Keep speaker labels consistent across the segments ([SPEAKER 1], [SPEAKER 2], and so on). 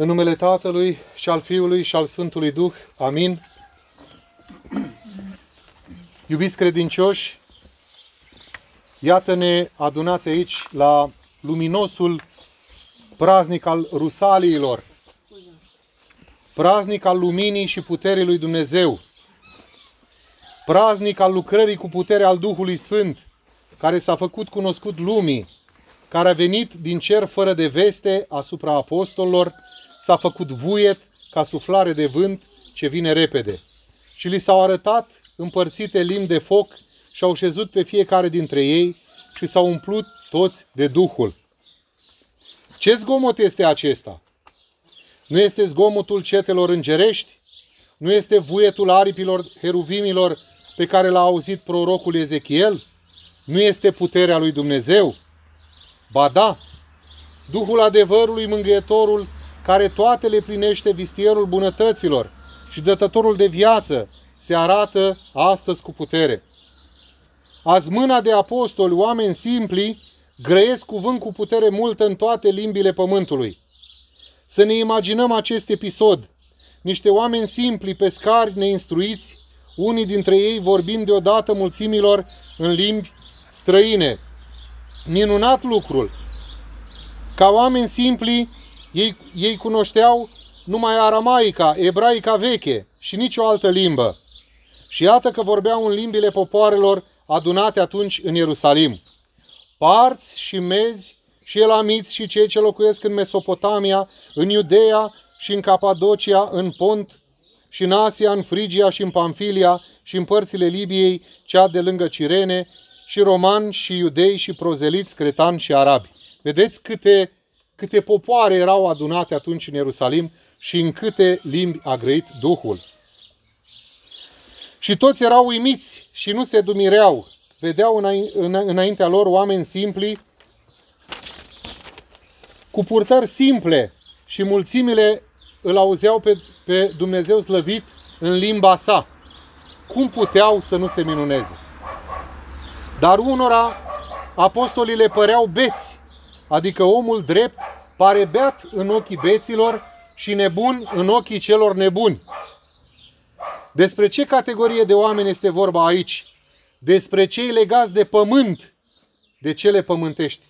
[SPEAKER 1] În numele Tatălui și al Fiului și al Sfântului Duh. Amin. Iubiți credincioși, iată-ne adunați aici la luminosul praznic al Rusaliilor, praznic al luminii și puterii lui Dumnezeu, praznic al lucrării cu putere al Duhului Sfânt, care s-a făcut cunoscut lumii, care a venit din cer fără de veste asupra apostolilor, s-a făcut vuiet ca suflare de vânt ce vine repede. Și li s-au arătat împărțite limbi de foc și au șezut pe fiecare dintre ei și s-au umplut toți de Duhul. Ce zgomot este acesta? Nu este zgomotul cetelor îngerești? Nu este vuietul aripilor heruvimilor pe care l-a auzit prorocul Ezechiel? Nu este puterea lui Dumnezeu? Ba da, Duhul adevărului mângâietorul care toate le plinește vistierul bunătăților și dătătorul de viață se arată astăzi cu putere. Azi mâna de apostoli, oameni simpli, grăiesc cuvânt cu putere multă în toate limbile pământului. Să ne imaginăm acest episod. Niște oameni simpli, pescari, neinstruiți, unii dintre ei vorbind deodată mulțimilor în limbi străine. Minunat lucrul! Ca oameni simpli, ei, ei cunoșteau numai aramaica, ebraica veche și nicio altă limbă. Și iată că vorbeau în limbile popoarelor adunate atunci în Ierusalim. Parți și mezi și elamiți și cei ce locuiesc în Mesopotamia, în Iudeea și în Capadocia, în Pont și în Asia, în Frigia și în Pamfilia și în părțile Libiei, cea de lângă Cirene, și romani și iudei și prozeliți, cretani și arabi. Vedeți câte, câte popoare erau adunate atunci în Ierusalim și în câte limbi a grăit Duhul. Și toți erau uimiți și nu se dumireau. Vedeau înaintea lor oameni simpli, cu purtări simple și mulțimile îl auzeau pe, pe Dumnezeu slăvit în limba sa. Cum puteau să nu se minuneze? Dar unora apostolii le păreau beți, adică omul drept pare beat în ochii beților și nebun în ochii celor nebuni. Despre ce categorie de oameni este vorba aici? Despre cei legați de pământ, de cele pământești.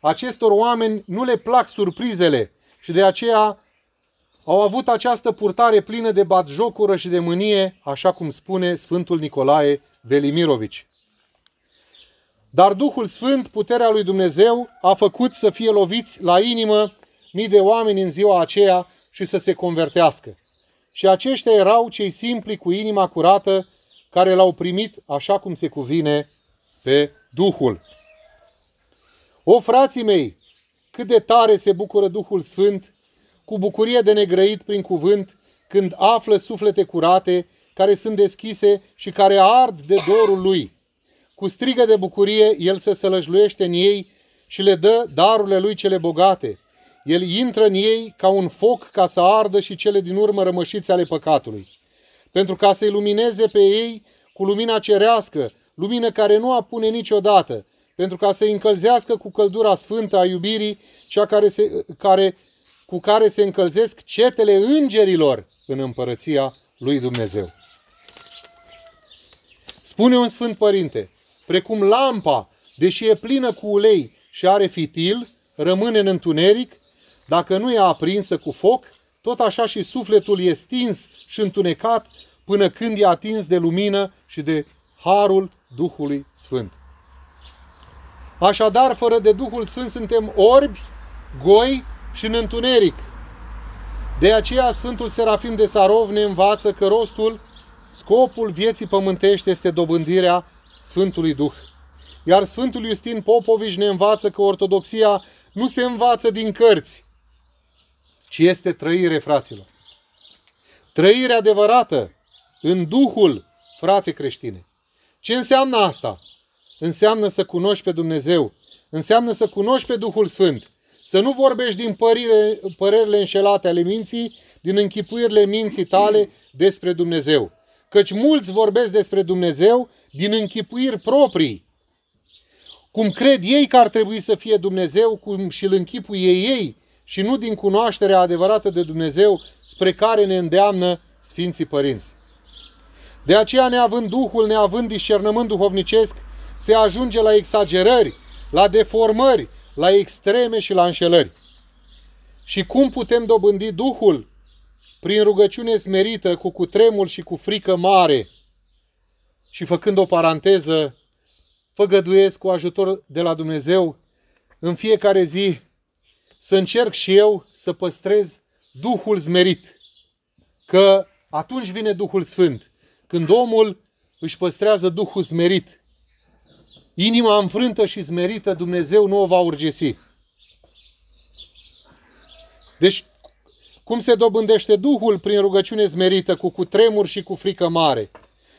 [SPEAKER 1] Acestor oameni nu le plac surprizele și de aceea au avut această purtare plină de batjocură și de mânie, așa cum spune Sfântul Nicolae Velimirovici. Dar Duhul Sfânt, puterea lui Dumnezeu, a făcut să fie loviți la inimă mii de oameni în ziua aceea și să se convertească. Și aceștia erau cei simpli cu inima curată, care l-au primit așa cum se cuvine pe Duhul. O, frații mei, cât de tare se bucură Duhul Sfânt, cu bucurie de negrăit prin cuvânt, când află suflete curate, care sunt deschise și care ard de dorul lui. Cu strigă de bucurie, el se sălăjluiește în ei și le dă darurile lui cele bogate. El intră în ei ca un foc ca să ardă și cele din urmă rămășiți ale păcatului. Pentru ca să ilumineze pe ei cu lumina cerească, lumină care nu apune niciodată, pentru ca să încălzească cu căldura sfântă a iubirii, cea care se, care, cu care se încălzesc cetele îngerilor în împărăția lui Dumnezeu. Spune un Sfânt Părinte, precum lampa, deși e plină cu ulei și are fitil, rămâne în întuneric, dacă nu e aprinsă cu foc, tot așa și sufletul e stins și întunecat până când e atins de lumină și de harul Duhului Sfânt. Așadar, fără de Duhul Sfânt suntem orbi, goi și în întuneric. De aceea Sfântul Serafim de Sarov ne învață că rostul, scopul vieții pământești este dobândirea Sfântului Duh. Iar Sfântul Iustin Popovici ne învață că ortodoxia nu se învață din cărți, ci este trăire, fraților. Trăire adevărată în Duhul, frate creștine. Ce înseamnă asta? Înseamnă să cunoști pe Dumnezeu, înseamnă să cunoști pe Duhul Sfânt, să nu vorbești din părire, părerile înșelate ale minții, din închipuirile minții tale despre Dumnezeu. Căci mulți vorbesc despre Dumnezeu din închipuiri proprii. Cum cred ei că ar trebui să fie Dumnezeu, cum și îl închipuie ei și nu din cunoașterea adevărată de Dumnezeu spre care ne îndeamnă Sfinții Părinți. De aceea, neavând Duhul, neavând discernământ duhovnicesc, se ajunge la exagerări, la deformări, la extreme și la înșelări. Și cum putem dobândi Duhul? Prin rugăciune smerită, cu cutremul și cu frică mare. Și făcând o paranteză, făgăduiesc cu ajutor de la Dumnezeu în fiecare zi să încerc și eu să păstrez Duhul zmerit. Că atunci vine Duhul Sfânt. Când omul își păstrează Duhul zmerit, inima înfrântă și zmerită, Dumnezeu nu o va urgesi. Deci, cum se dobândește Duhul prin rugăciune zmerită, cu cutremur și cu frică mare?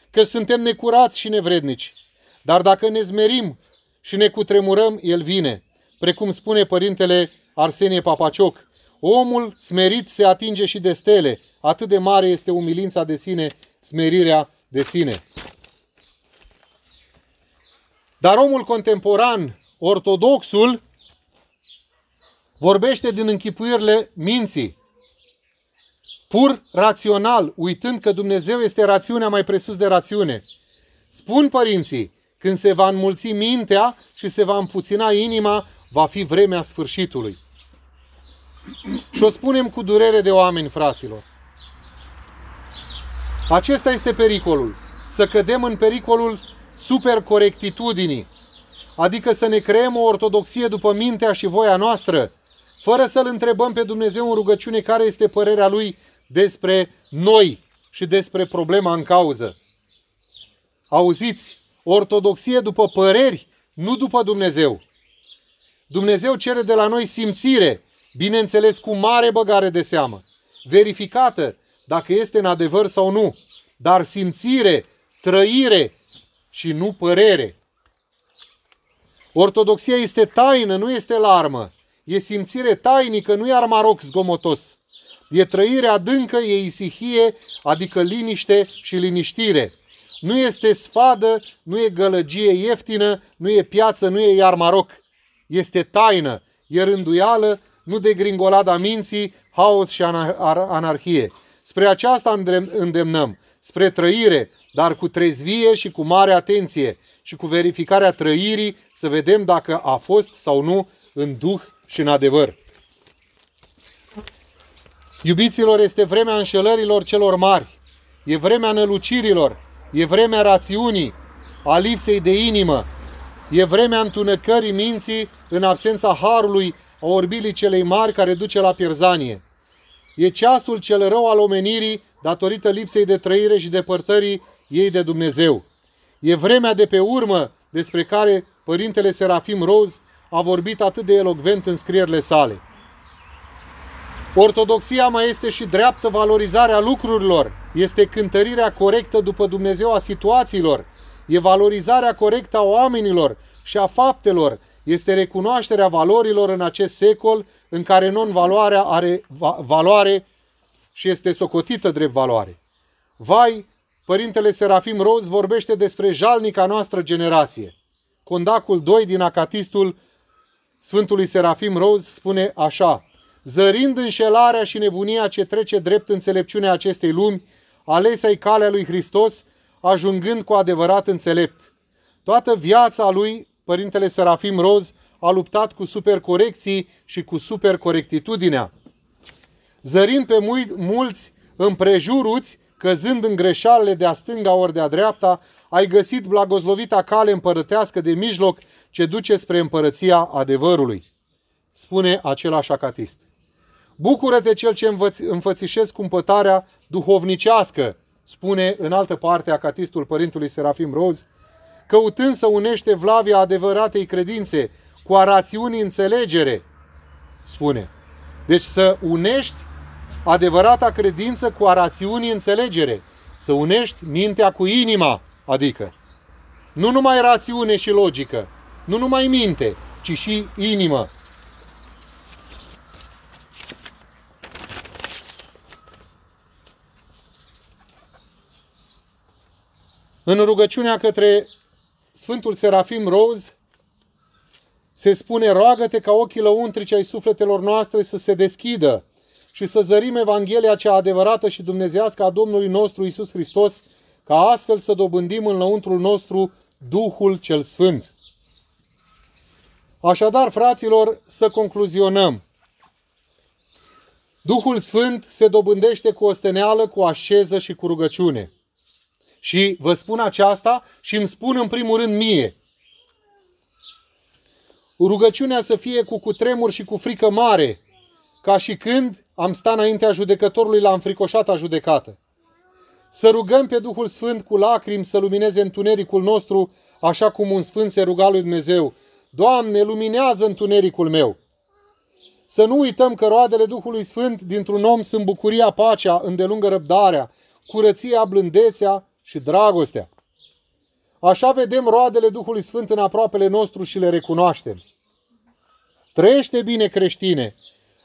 [SPEAKER 1] Că suntem necurați și nevrednici. Dar dacă ne zmerim și ne cutremurăm, El vine. Precum spune părintele Arsenie Papacioc, omul smerit se atinge și de stele, atât de mare este umilința de sine, smerirea de sine. Dar omul contemporan, ortodoxul, vorbește din închipuirile minții, pur rațional, uitând că Dumnezeu este rațiunea mai presus de rațiune. Spun părinții, când se va înmulți mintea și se va împuțina inima, va fi vremea sfârșitului. Și o spunem cu durere de oameni, fraților. Acesta este pericolul. Să cădem în pericolul supercorectitudinii. Adică să ne creăm o ortodoxie după mintea și voia noastră, fără să-L întrebăm pe Dumnezeu în rugăciune care este părerea Lui despre noi și despre problema în cauză. Auziți, ortodoxie după păreri, nu după Dumnezeu. Dumnezeu cere de la noi simțire, bineînțeles cu mare băgare de seamă, verificată dacă este în adevăr sau nu, dar simțire, trăire și nu părere. Ortodoxia este taină, nu este larmă. E simțire tainică, nu e armaroc zgomotos. E trăire adâncă, e isihie, adică liniște și liniștire. Nu este sfadă, nu e gălăgie ieftină, nu e piață, nu e iar maroc. Este taină, e rânduială, nu de gringolada minții, haos și anarhie. Spre aceasta îndemnăm, spre trăire, dar cu trezvie și cu mare atenție și cu verificarea trăirii să vedem dacă a fost sau nu în duh și în adevăr. Iubiților, este vremea înșelărilor celor mari, e vremea nălucirilor, e vremea rațiunii, a lipsei de inimă, e vremea întunecării minții în absența harului a orbilii celei mari care duce la pierzanie. E ceasul cel rău al omenirii datorită lipsei de trăire și depărtării ei de Dumnezeu. E vremea de pe urmă despre care Părintele Serafim Roz a vorbit atât de elocvent în scrierile sale. Ortodoxia mai este și dreaptă valorizarea lucrurilor, este cântărirea corectă după Dumnezeu a situațiilor, e valorizarea corectă a oamenilor și a faptelor, este recunoașterea valorilor în acest secol în care non-valoarea are valoare și este socotită drept valoare. Vai, Părintele Serafim Roz vorbește despre jalnica noastră generație. Condacul 2 din Acatistul Sfântului Serafim Roz spune așa, Zărind înșelarea și nebunia ce trece drept înțelepciunea acestei lumi, alesei calea lui Hristos, ajungând cu adevărat înțelept. Toată viața lui, Părintele Serafim Roz, a luptat cu supercorecții și cu supercorectitudinea. Zărind pe mulți împrejuruți, căzând în greșalele de-a stânga ori de-a dreapta, ai găsit blagoslovita cale împărătească de mijloc ce duce spre împărăția adevărului. Spune același acatist. Bucură-te cel ce înfățișezi cumpătarea duhovnicească, spune în altă parte acatistul Părintului Serafim Roz, căutând să unește vlavia adevăratei credințe cu a rațiunii înțelegere, spune. Deci să unești adevărata credință cu a rațiunii înțelegere. Să unești mintea cu inima, adică. Nu numai rațiune și logică, nu numai minte, ci și inimă. În rugăciunea către Sfântul Serafim Roz, Se spune, roagă-te ca ochii lăuntrici ai sufletelor noastre să se deschidă și să zărim Evanghelia cea adevărată și dumnezească a Domnului nostru Isus Hristos, ca astfel să dobândim în lăuntrul nostru Duhul cel Sfânt. Așadar, fraților, să concluzionăm. Duhul Sfânt se dobândește cu osteneală, cu așeză și cu rugăciune. Și vă spun aceasta și îmi spun în primul rând mie. Rugăciunea să fie cu cutremur și cu frică mare, ca și când am stat înaintea judecătorului la înfricoșata judecată. Să rugăm pe Duhul Sfânt cu lacrimi să lumineze întunericul nostru, așa cum un sfânt se ruga lui Dumnezeu. Doamne, luminează întunericul meu! Să nu uităm că roadele Duhului Sfânt dintr-un om sunt bucuria, pacea, îndelungă răbdarea, curăția, blândețea și dragostea. Așa vedem roadele Duhului Sfânt în aproapele nostru și le recunoaștem. Trăiește bine creștine,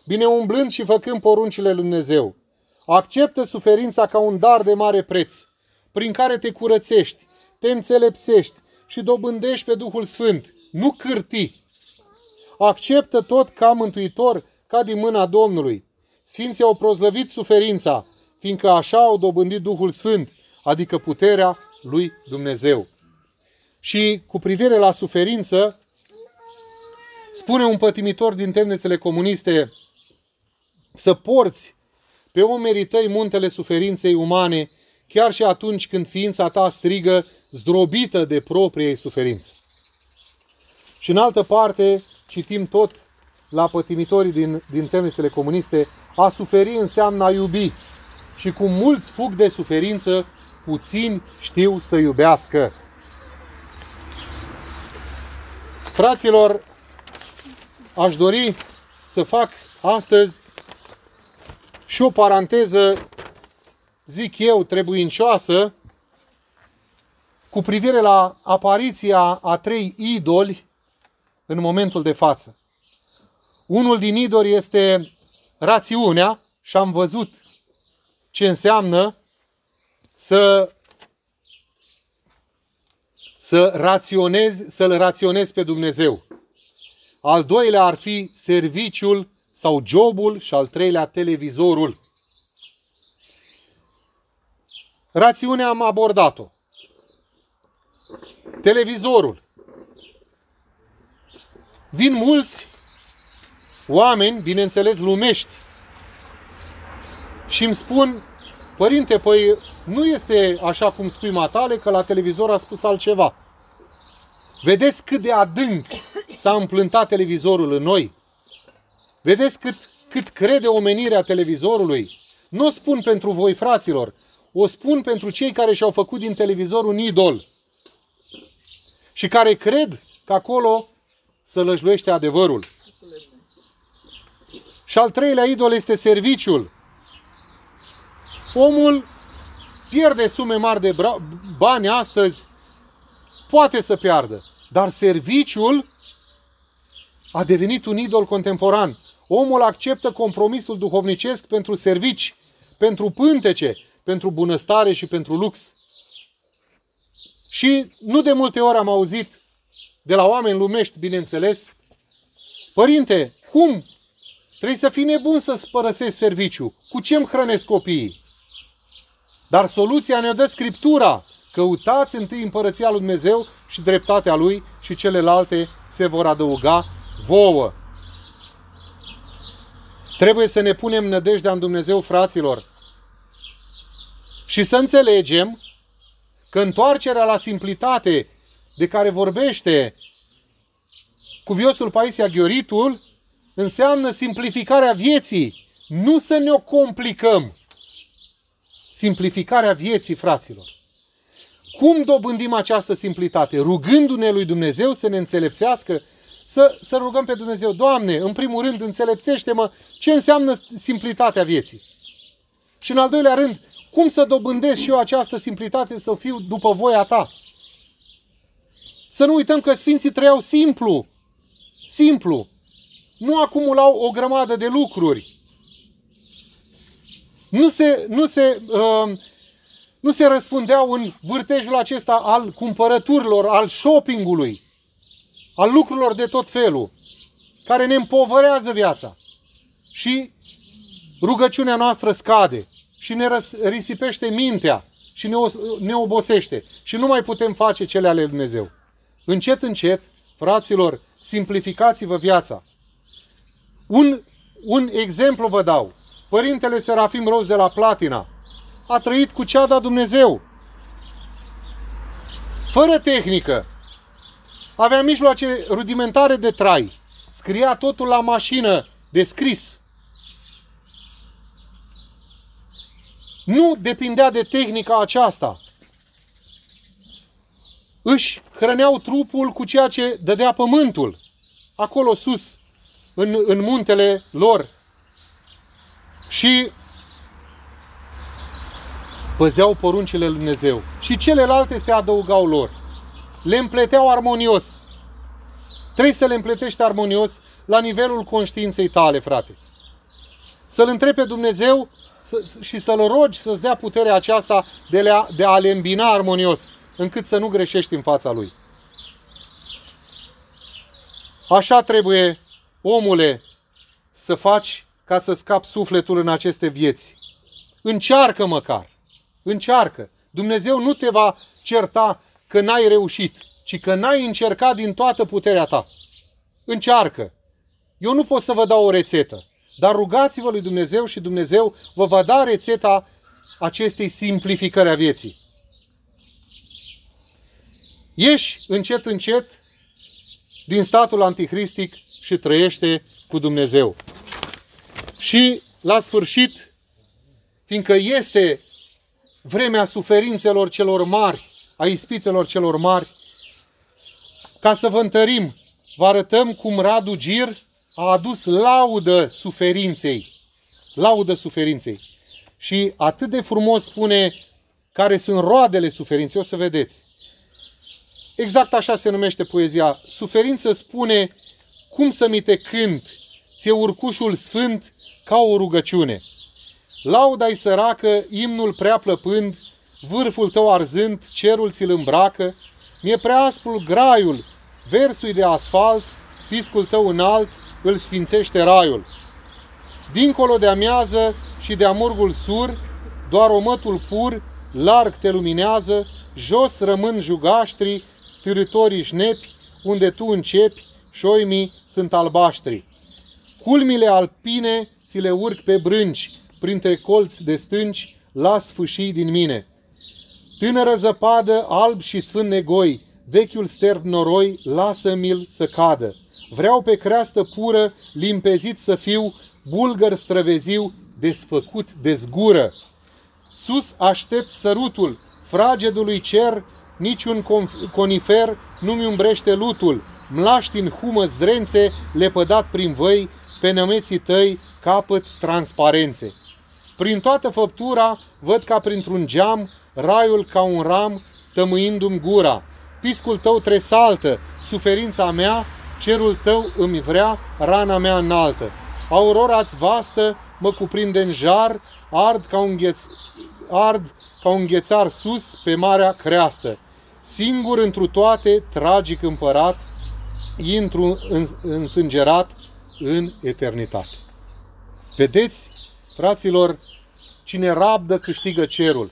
[SPEAKER 1] bine umblând și făcând poruncile lui Dumnezeu. Acceptă suferința ca un dar de mare preț, prin care te curățești, te înțelepsești și dobândești pe Duhul Sfânt, nu cârti. Acceptă tot ca mântuitor, ca din mâna Domnului. Sfinții au prozlăvit suferința, fiindcă așa au dobândit Duhul Sfânt, adică puterea lui Dumnezeu. Și cu privire la suferință, spune un pătimitor din temnițele comuniste să porți pe umerii tăi muntele suferinței umane, chiar și atunci când ființa ta strigă zdrobită de propria ei suferință. Și în altă parte, citim tot la pătimitorii din, din temnițele comuniste, a suferi înseamnă a iubi. Și cum mulți fug de suferință, puțini știu să iubească. Fraților, aș dori să fac astăzi și o paranteză, zic eu, trebuincioasă, cu privire la apariția a trei idoli în momentul de față. Unul din idoli este rațiunea și am văzut ce înseamnă să să raționezi, să-L raționezi pe Dumnezeu. Al doilea ar fi serviciul sau jobul și al treilea televizorul. Rațiunea am abordat-o. Televizorul. Vin mulți oameni, bineînțeles lumești, și îmi spun, părinte, păi nu este așa cum spui matale, că la televizor a spus altceva. Vedeți cât de adânc s-a împlântat televizorul în noi? Vedeți cât, cât crede omenirea televizorului? Nu o spun pentru voi, fraților, o spun pentru cei care și-au făcut din televizor un idol și care cred că acolo să lăjluiește adevărul. Și al treilea idol este serviciul. Omul pierde sume mari de bani astăzi, poate să piardă, dar serviciul a devenit un idol contemporan. Omul acceptă compromisul duhovnicesc pentru servici, pentru pântece, pentru bunăstare și pentru lux. Și nu de multe ori am auzit de la oameni lumești, bineînțeles, Părinte, cum? Trebuie să fii nebun să-ți părăsești serviciu. Cu ce îmi hrănesc copiii? Dar soluția ne-o dă Scriptura. Căutați întâi împărăția lui Dumnezeu și dreptatea Lui și celelalte se vor adăuga vouă. Trebuie să ne punem nădejdea în Dumnezeu, fraților. Și să înțelegem că întoarcerea la simplitate de care vorbește cuviosul Paisia Ghioritul înseamnă simplificarea vieții, nu să ne o complicăm. Simplificarea vieții, fraților. Cum dobândim această simplitate? Rugându-ne lui Dumnezeu să ne înțelepțească să, să rugăm pe Dumnezeu, Doamne, în primul rând, înțelepțește-mă ce înseamnă simplitatea vieții. Și în al doilea rând, cum să dobândesc și eu această simplitate să fiu după voia ta? Să nu uităm că Sfinții trăiau simplu. Simplu. Nu acumulau o grămadă de lucruri. Nu se, nu se, uh, nu se răspundeau în vârtejul acesta al cumpărăturilor, al shoppingului al lucrurilor de tot felul, care ne împovărează viața. Și rugăciunea noastră scade și ne risipește mintea și ne, ne obosește și nu mai putem face cele ale Lui Dumnezeu. Încet, încet, fraților, simplificați-vă viața. Un, un exemplu vă dau. Părintele Serafim Roz de la Platina a trăit cu cea da Dumnezeu. Fără tehnică. Avea mijloace rudimentare de trai. Scria totul la mașină de scris. Nu depindea de tehnica aceasta. Își hrăneau trupul cu ceea ce dădea pământul. Acolo sus, în, în muntele lor. Și păzeau poruncile lui Dumnezeu. Și celelalte se adăugau lor. Le împleteau armonios. Trebuie să le împletești armonios la nivelul conștiinței tale, frate. Să-L întrebi pe Dumnezeu să, și să-L rogi să-ți dea puterea aceasta de, le, de a le îmbina armonios, încât să nu greșești în fața Lui. Așa trebuie, omule, să faci ca să scapi sufletul în aceste vieți. Încearcă măcar. Încearcă. Dumnezeu nu te va certa că n-ai reușit, ci că n-ai încercat din toată puterea ta. Încearcă. Eu nu pot să vă dau o rețetă. Dar rugați-vă lui Dumnezeu și Dumnezeu vă va da rețeta acestei simplificări a vieții. Ieși încet, încet din statul anticristic și trăiește cu Dumnezeu. Și la sfârșit, fiindcă este vremea suferințelor celor mari, a ispitelor celor mari, ca să vă întărim, vă arătăm cum Radu Gir a adus laudă suferinței. Laudă suferinței. Și atât de frumos spune care sunt roadele suferinței. O să vedeți. Exact așa se numește poezia. Suferință spune cum să mi te cânt, ție urcușul sfânt ca o rugăciune. Lauda-i săracă, imnul prea plăpând, vârful tău arzând, cerul ți-l îmbracă, mi-e prea aspru graiul, versul de asfalt, piscul tău înalt, îl sfințește raiul. Dincolo de amiază și de amurgul sur, doar omătul pur, larg te luminează, jos rămân jugaștri, târătorii șnepi, unde tu începi, șoimii sunt albaștri. Culmile alpine ți le urc pe brânci, printre colți de stânci, las fâșii din mine. Tânără zăpadă, alb și sfânt negoi, vechiul sterv noroi, lasă-mi-l să cadă. Vreau pe creastă pură, limpezit să fiu, bulgăr străveziu, desfăcut de zgură. Sus aștept sărutul, fragedului cer, niciun conifer nu-mi umbrește lutul, mlaști în humă zdrențe, lepădat prin văi, pe nămeții tăi capăt transparențe. Prin toată făptura văd ca printr-un geam, raiul ca un ram, tămâindu-mi gura. Piscul tău tresaltă, suferința mea, cerul tău îmi vrea, rana mea înaltă. Aurora-ți vastă mă cuprinde în jar, ard ca un, gheț, ard ca un ghețar sus pe marea creastă. Singur întru toate, tragic împărat, intru însângerat în eternitate. Vedeți, fraților, cine rabdă câștigă cerul.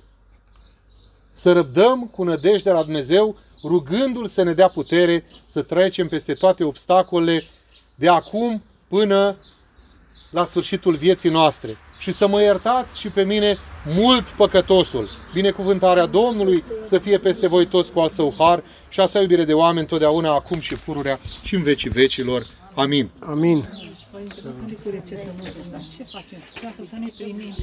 [SPEAKER 1] Să răbdăm cu nădejde la Dumnezeu rugându-L să ne dea putere să trecem peste toate obstacolele de acum până la sfârșitul vieții noastre. Și să mă iertați și pe mine mult păcătosul. Binecuvântarea Domnului să fie peste voi toți cu al său har și a sa iubire de oameni totdeauna, acum și pururea și în vecii vecilor. Amin.
[SPEAKER 2] Amin.
[SPEAKER 3] Păi, să ne curece să nu ce facem? Dacă să ne primim.